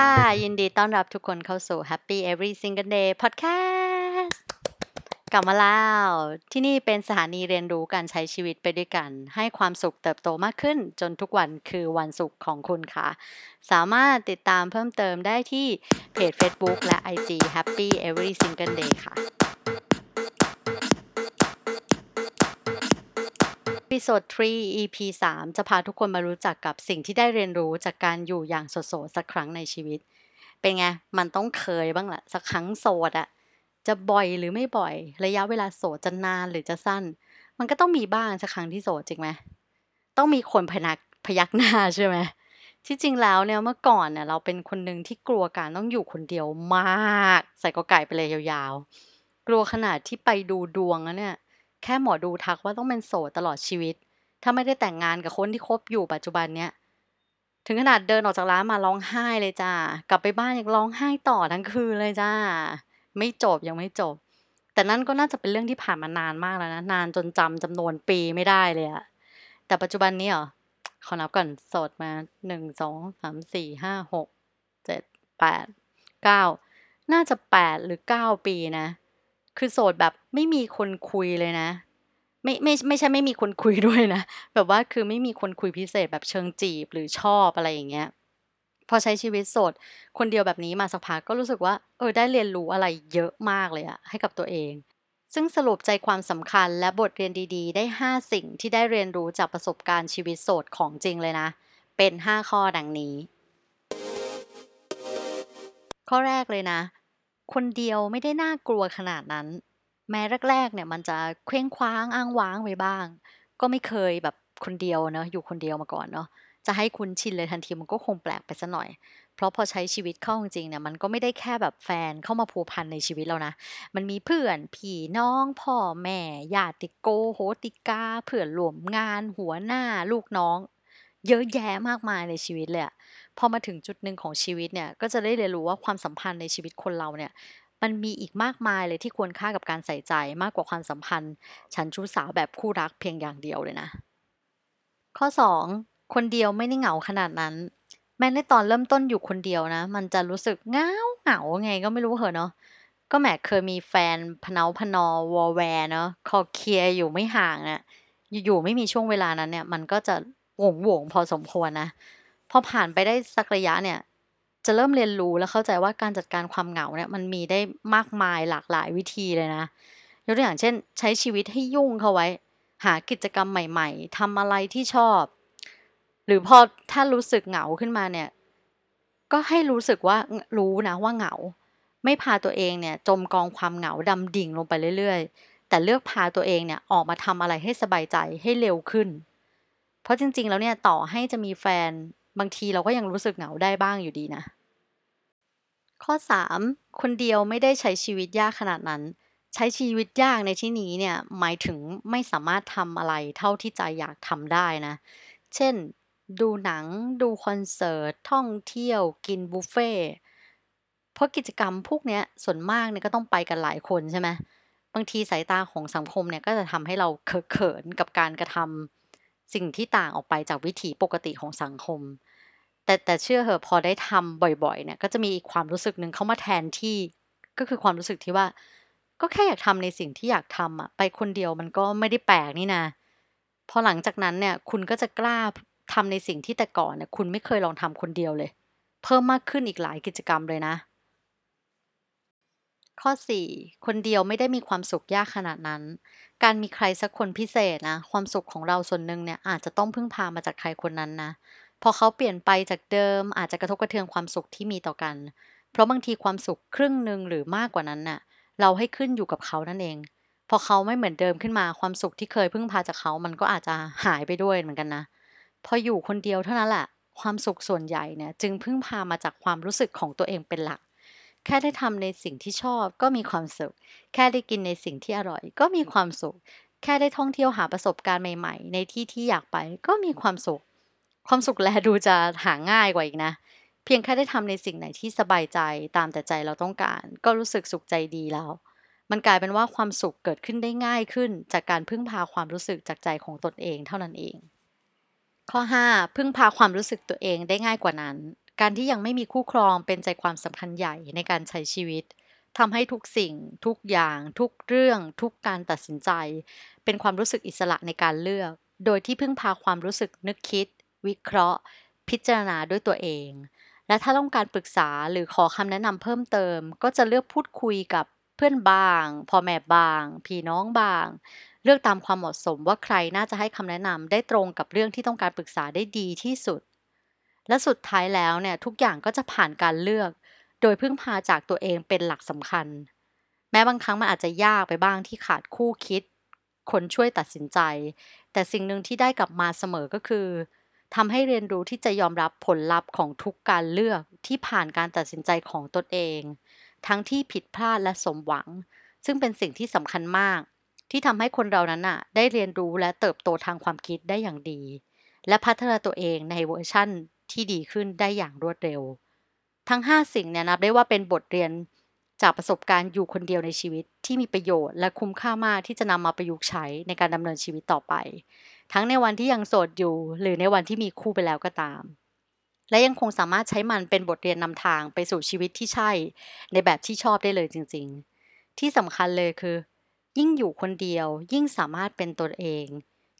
ค่ะ ยินดีต้อนรับทุกคนเข้าสู่ Happy Every Single Day Podcast กลับมาแล้ว ที่นี่เป็นสถานีเรียนรู้การใช้ชีวิตไปด้วยกัน ให้ความสุขเติบโตมากขึ้น จนทุกวันคือวันสุขของคุณค่ะ สามารถติดตามเพิ่มเติมได้ที่เพจ Facebook และ IG Happy Every Single Day ค่ะ พิโซด3 EP 3 จะพาทุกคนมารู้จักกับสิ่งที่ได้เรียนรู้จากการอยู่อย่างโสดๆสักครั้งในชีวิต เป็นไง มันต้องเคยบ้างแหละสักครั้งโสดอะจะบ่อยหรือไม่บ่อย ระยะเวลาโสดจะนานหรือจะสั้น มันก็ต้องมีบ้างสักครั้งที่โสดจริงไหมต้องมีคนพนักพยักหน้าใช่ไหมที่จริงแล้วเนี่ยเมื่อก่อนเนี่ยเราเป็นคนหนึ่งที่กลัวการต้องอยู่คนเดียวมาก ใส่กอไก่ไปเลยยาวๆ กลัวขนาดที่ไปดูดวงแล้วเนี่ย แค่หมอดูทักว่าต้องเป็นโสดตลอดชีวิต ถ้าไม่ได้แต่งงานกับคนที่คบอยู่ปัจจุบันเนี้ยถึงขนาดเดินออกจากร้านมาร้องไห้เลยจ้ากลับไปบ้านยังร้องไห้ต่อทั้งคืนเลยจ้า ไม่จบยังไม่จบ แต่นั่นก็น่าจะเป็นเรื่องที่ผ่านมานานมากแล้วนะนานจนจำจำนวนปีไม่ได้เลยอะแต่ปัจจุบันนี้เหรอขอนับก่อนโสดมาหนึ่งสองสามสี่ห้าหกเจ็ดแปดเก้าน่าจะแปดหรือเก้าปีนะ คือโสดแบบไม่มีคนคุยเลยนะ ไม่ไม่ไม่ใช่ไม่มีคนคุยด้วยนะ แบบว่าคือไม่มีคนคุยพิเศษแบบเชิงจีบหรือชอบอะไรอย่างเงี้ยพอใช้ชีวิตโสดคนเดียวแบบนี้มาสักพักก็รู้สึกว่าเออได้เรียนรู้อะไรเยอะมากเลยอะให้กับตัวเอง ซึ่งสรุปใจความสำคัญและบทเรียนดีๆ ได้ 5 สิ่งที่ได้เรียนรู้จากประสบการณ์ชีวิตโสดของจริงเลยนะ เป็น 5 ข้อดังนี้ ข้อแรกเลยนะ คนเดียวไม่ได้น่ากลัวขนาดนั้น แม้แรกๆเนี่ยมันจะเคว้งคว้างอ้างว้างไปบ้าง ก็ไม่เคยแบบคนเดียวเนาะอยู่คนเดียวมาก่อนเนาะจะให้คุณชินเลยทันทีมันก็คงแปลกไปซะหน่อย เพราะพอใช้ชีวิตเข้าจริงเนี่ยมันก็ไม่ได้แค่แบบแฟนเข้ามาผูกพันในชีวิตเรานะ มันมีเพื่อนพี่น้อง พ่อแม่ญาติโกโหติกาเพื่อนร่วมงาน หัวหน้า ลูกน้อง เยอะแยะมากมายในชีวิตเลย พอมาถึงจุดหนึ่งของชีวิตเนี่ยก็จะได้เรียนรู้ว่าความสัมพันธ์ในชีวิตคนเราเนี่ยมันมีอีกมากมายเลยที่ควรค่ากับการใส่ใจมากกว่าความสัมพันธ์ ฉันชู้สาวแบบคู่รักเพียงอย่างเดียวเลยนะ ข้อ 2 คนเดียวไม่ได้เหงาขนาดนั้น แม้ในตอนเริ่มต้นอยู่คนเดียวนะ มันจะรู้สึกเหงาเหงาไงก็ไม่รู้เหรอเนาะก็แหมเคยมีแฟนพเนาพนอวอแวร์เนาะคอเคลียร์อยู่ไม่ห่างเนี่ยอยู่ๆไม่มีช่วงเวลานั้นเนี่ย มันก็จะโหวงโหวงพอสมควรนะ พอผ่านไปได้สักระยะเนี่ย จะเริ่มเรียนรู้และเข้าใจว่าการจัดการความเหงาเนี่ยมันมีได้มากมายหลากหลายวิธีเลยนะยกตัวอย่างเช่น ใช้ชีวิตให้ยุ่งเข้าไว้ หากิจกรรมใหม่ ๆทำอะไรที่ชอบ หรือพอถ้ารู้สึกเหงาขึ้นมาเนี่ย ก็ให้รู้สึกว่ารู้นะว่าเหงา ไม่พาตัวเองเนี่ยจมกองความเหงาดำดิ่งลงไปเรื่อยๆ แต่เลือกพาตัวเองเนี่ยออกมาทำอะไรให้สบายใจให้เร็วขึ้น เพราะจริงๆแล้วเนี่ยต่อให้จะมีแฟน บางทีเราก็ยังรู้สึกเหงาได้บ้างอยู่ดีนะ ข้อ 3 คนเดียวไม่ได้ใช้ชีวิตยากขนาดนั้น ใช้ชีวิตยากในที่นี้เนี่ยหมายถึงไม่สามารถทำอะไรเท่าที่ใจอยากทำได้นะ เช่น ดูหนัง ดูคอนเสิร์ต ท่องเที่ยว กินบุฟเฟ่เพราะกิจกรรมพวกนี้ส่วนมากเนี่ยก็ต้องไปกันหลายคนใช่ไหมบางทีสายตาของสังคมเนี่ยก็จะทำให้เราเขินกับการกระทำ สิ่งที่ต่างออกไปจากวิถีปกติของสังคม แต่แต่เชื่อเหอะพอได้ทำบ่อยๆเนี่ยก็จะมีอีกความรู้สึกหนึ่งเข้ามาแทนที่ก็คือความรู้สึกที่ว่า ก็แค่อยากทำในสิ่งที่อยากทำอะไปคนเดียวมันก็ไม่ได้แปลกนี่นะพอหลังจากนั้นเนี่ยคุณก็จะกล้าทำในสิ่งที่แต่ก่อนเนี่ยคุณไม่เคยลองทำคนเดียวเลย เพิ่มมากขึ้นอีกหลายกิจกรรมเลยนะ ข้อ 4 คนเดียวไม่ได้มีความสุขยากขนาดนั้น การมีใครสักคนพิเศษนะ ความสุขของเราส่วนหนึ่งเนี่ยอาจจะต้องพึ่งพามาจากใครคนนั้นนะ พอเขาเปลี่ยนไปจากเดิม อาจจะกระทบกระเทือนความสุขที่มีต่อกัน เพราะบางทีความสุขครึ่งหนึ่งหรือมากกว่านั้นน่ะ เราให้ขึ้นอยู่กับเขานั่นเอง พอเขาไม่เหมือนเดิมขึ้นมาความสุขที่เคยพึ่งพาจากเขา มันก็อาจจะหายไปด้วยเหมือนกันนะ พออยู่คนเดียวเท่านั้นแหละ ความสุขส่วนใหญ่เนี่ยจึงพึ่งพามาจากความรู้สึกของตัวเองเป็นหลัก แค่ได้ทำในสิ่งที่ชอบก็มีความสุข แค่ได้กินในสิ่งที่อร่อย ก็มีความสุข แค่ได้ท่องเที่ยวหาประสบการณ์ใหม่ๆ ในที่ที่อยากไปก็มีความสุข ความสุขแลดูจะหาง่ายกว่าอีกนะ เพียงแค่ได้ทำในสิ่งไหนที่สบายใจตามแต่ใจเราต้องการ ก็รู้สึกสุขใจดีแล้ว มันกลายเป็นว่าความสุขเกิดขึ้นได้ง่ายขึ้น จากการพึ่งพาความรู้สึกจากใจของตนเองเท่านั้นเองข้อ 5 พึ่งพาความรู้สึกตัวเองได้ง่ายกว่านั้น การที่ยังไม่มีคู่ครองเป็นใจความสำคัญใหญ่ในการใช้ชีวิตทำให้ทุกสิ่งทุกอย่าง ทุกเรื่อง ทุกการตัดสินใจ เป็นความรู้สึกอิสระในการเลือก โดยที่พึ่งพาความรู้สึกนึกคิด วิเคราะห์ พิจารณาด้วยตัวเอง และถ้าต้องการปรึกษาหรือขอคำแนะนำเพิ่มเติม ก็จะเลือกพูดคุยกับเพื่อนบางพ่อแม่บางพี่น้องบาง เลือกตามความเหมาะสมว่าใครน่าจะให้คำแนะนำได้ตรงกับเรื่องที่ต้องการปรึกษาได้ดีที่สุด และสุดท้ายแล้วเนี่ยทุกอย่างก็จะผ่านการเลือก โดยพึ่งพาจากตัวเองเป็นหลักสำคัญ แม้บางครั้งมันอาจจะยากไปบ้างที่ขาดคู่คิด คนช่วยตัดสินใจ แต่สิ่งหนึ่งที่ได้กลับมาเสมอก็คือทำให้เรียนรู้ที่จะยอมรับผลลัพธ์ของทุกการเลือกที่ผ่านการตัดสินใจของตนเอง ทั้งที่ผิดพลาดและสมหวัง ซึ่งเป็นสิ่งที่สำคัญมาก ที่ทำให้คนเรานั้นน่ะ ได้เรียนรู้และเติบโตทางความคิดได้อย่างดี และพัฒนาตัวเองในเวอร์ชั่น ที่ดีขึ้นได้อย่างรวดเร็ว ทั้ง 5 สิ่งเนี่ยนับได้ว่าเป็นบทเรียนจากประสบการณ์อยู่คนเดียวในชีวิตที่มีประโยชน์และคุ้มค่ามากที่จะนำมาประยุกต์ใช้ในการดำเนินชีวิตต่อไป ทั้งในวันที่ยังโสดอยู่ หรือในวันที่มีคู่ไปแล้วก็ตาม และยังคงสามารถใช้มันเป็นบทเรียนนำทางไปสู่ชีวิตที่ใช่ ในแบบที่ชอบได้เลยจริง ๆ ที่สำคัญเลยคือ ยิ่งอยู่คนเดียว ยิ่งสามารถเป็นตนเอง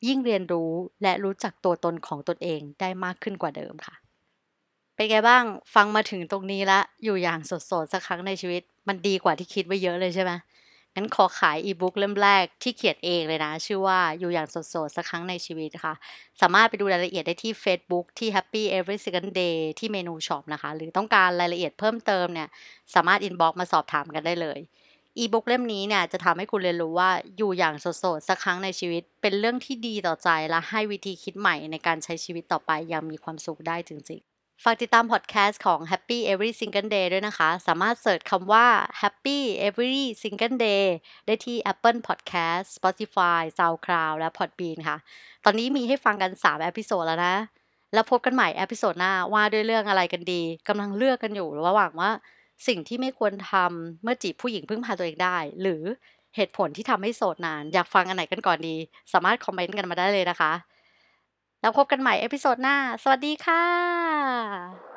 ยิ่งเรียนรู้และรู้จักตัวตนของตนเองได้มากขึ้นกว่าเดิมค่ะ เป็นไงบ้างฟังมาถึงตรงนี้ละ อยู่อย่างสดๆสักครั้งในชีวิต มันดีกว่าที่คิดไว้เยอะเลยใช่ไหมงั้นขอขายอีบุ๊กเล่มแรกที่เขียนเองเลยนะ ชื่อว่าอยู่อย่างสดๆสักครั้งในชีวิตค่ะ สามารถไปดูรายละเอียดได้ที่ Facebook ที่ Happy Every Single Day ที่เมนู shop นะคะ หรือต้องการรายละเอียดเพิ่มเติมเนี่ย สามารถ inbox มาสอบถามกันได้เลยอีบุ๊กเล่มนี้เนี่ยจะทำให้คุณเรียนรู้ว่าอยู่อย่างสดๆสักครั้งในชีวิต เป็นเรื่องที่ดีต่อใจและให้วิธีคิดใหม่ในการใช้ชีวิตต่อไปอย่างมีความสุขได้จริง ฝากติดตามพอดแคสต์ของ Happy Every Single Day ด้วยนะคะ สามารถ search คำว่า Happy Every Single Day ได้ที่ Apple Podcast Spotify SoundCloud และ Podbean ค่ะ ตอนนี้มีให้ฟังกัน3 episode แล้วนะ แล้วพบกันใหม่ episode หน้าว่าด้วยเรื่องอะไรกันดีกำลังเลือกกันอยู่ระหว่างว่า สิ่งที่ไม่ควรทำเมื่อจีบผู้หญิงพึ่งพาตัวเองได้ หรือเหตุผลที่ทำให้โสดนาน อยากฟังอันไหนกันก่อนดี สามารถ comment กันมาได้เลยนะคะ แล้วพบกันใหม่ episode หน้า สวัสดีค่ะ